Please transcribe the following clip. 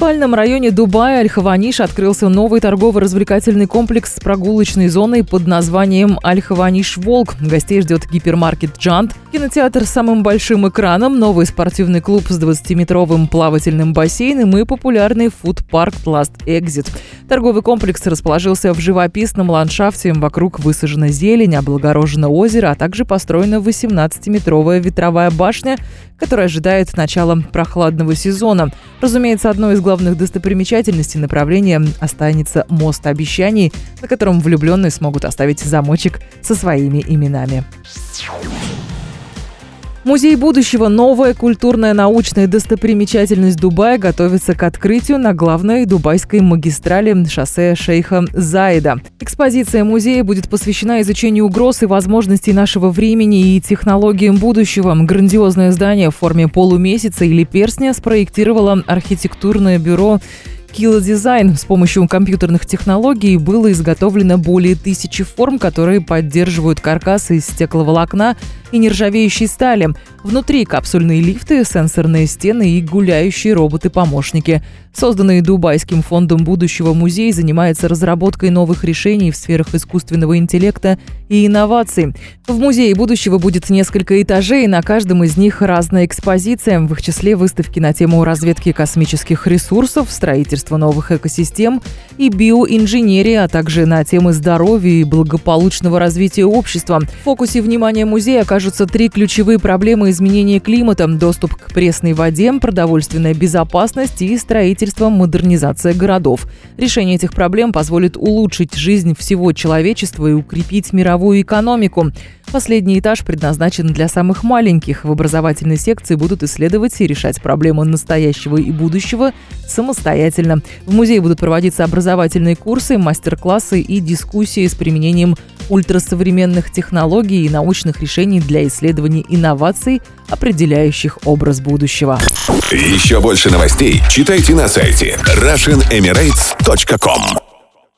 спальном районе Дубая Аль-Хаваниш открылся новый торгово-развлекательный комплекс с прогулочной зоной под названием Аль-Хаваниш Волк. Гостей ждет гипермаркет Джант, кинотеатр с самым большим экраном, новый спортивный клуб с 20-метровым плавательным бассейном и популярный фуд-парк Last Exit. Торговый комплекс расположился в живописном ландшафте, вокруг высажена зелень, облагорожено озеро, а также построена 18-метровая ветровая башня, которая ожидает начала прохладного сезона. Разумеется, одной из главных достопримечательностей направления останется мост обещаний, на котором влюбленные смогут оставить замочек со своими именами. Музей будущего, новая культурная научная достопримечательность Дубая, готовится к открытию на главной дубайской магистрали шоссе шейха Заида. Экспозиция музея будет посвящена изучению угроз и возможностей нашего времени и технологиям будущего. Грандиозное здание в форме полумесяца или перстня спроектировало архитектурное бюро Kilo Design с помощью компьютерных технологий было изготовлено более тысячи форм, которые поддерживают каркасы из стекловолокна и нержавеющей стали. Внутри капсульные лифты, сенсорные стены и гуляющие роботы-помощники. Созданный Дубайским фондом будущего музей занимается разработкой новых решений в сферах искусственного интеллекта и инноваций. В музее будущего будет несколько этажей, на каждом из них разная экспозиция, в их числе выставки на тему разведки космических ресурсов, строительства новых экосистем и биоинженерии, а также на темы здоровья и благополучного развития общества. В фокусе внимания музея окажутся три ключевые проблемы изменения климата – доступ к пресной воде, продовольственная безопасность и строительство строительство, модернизация городов. Решение этих проблем позволит улучшить жизнь всего человечества и укрепить мировую экономику. Последний этаж предназначен для самых маленьких. В образовательной секции будут исследовать и решать проблемы настоящего и будущего самостоятельно. В музее будут проводиться образовательные курсы, мастер-классы и дискуссии с применением ультрасовременных технологий и научных решений для исследований инноваций, определяющих образ будущего. Еще больше новостей читайте на сайте RussianEmirates.com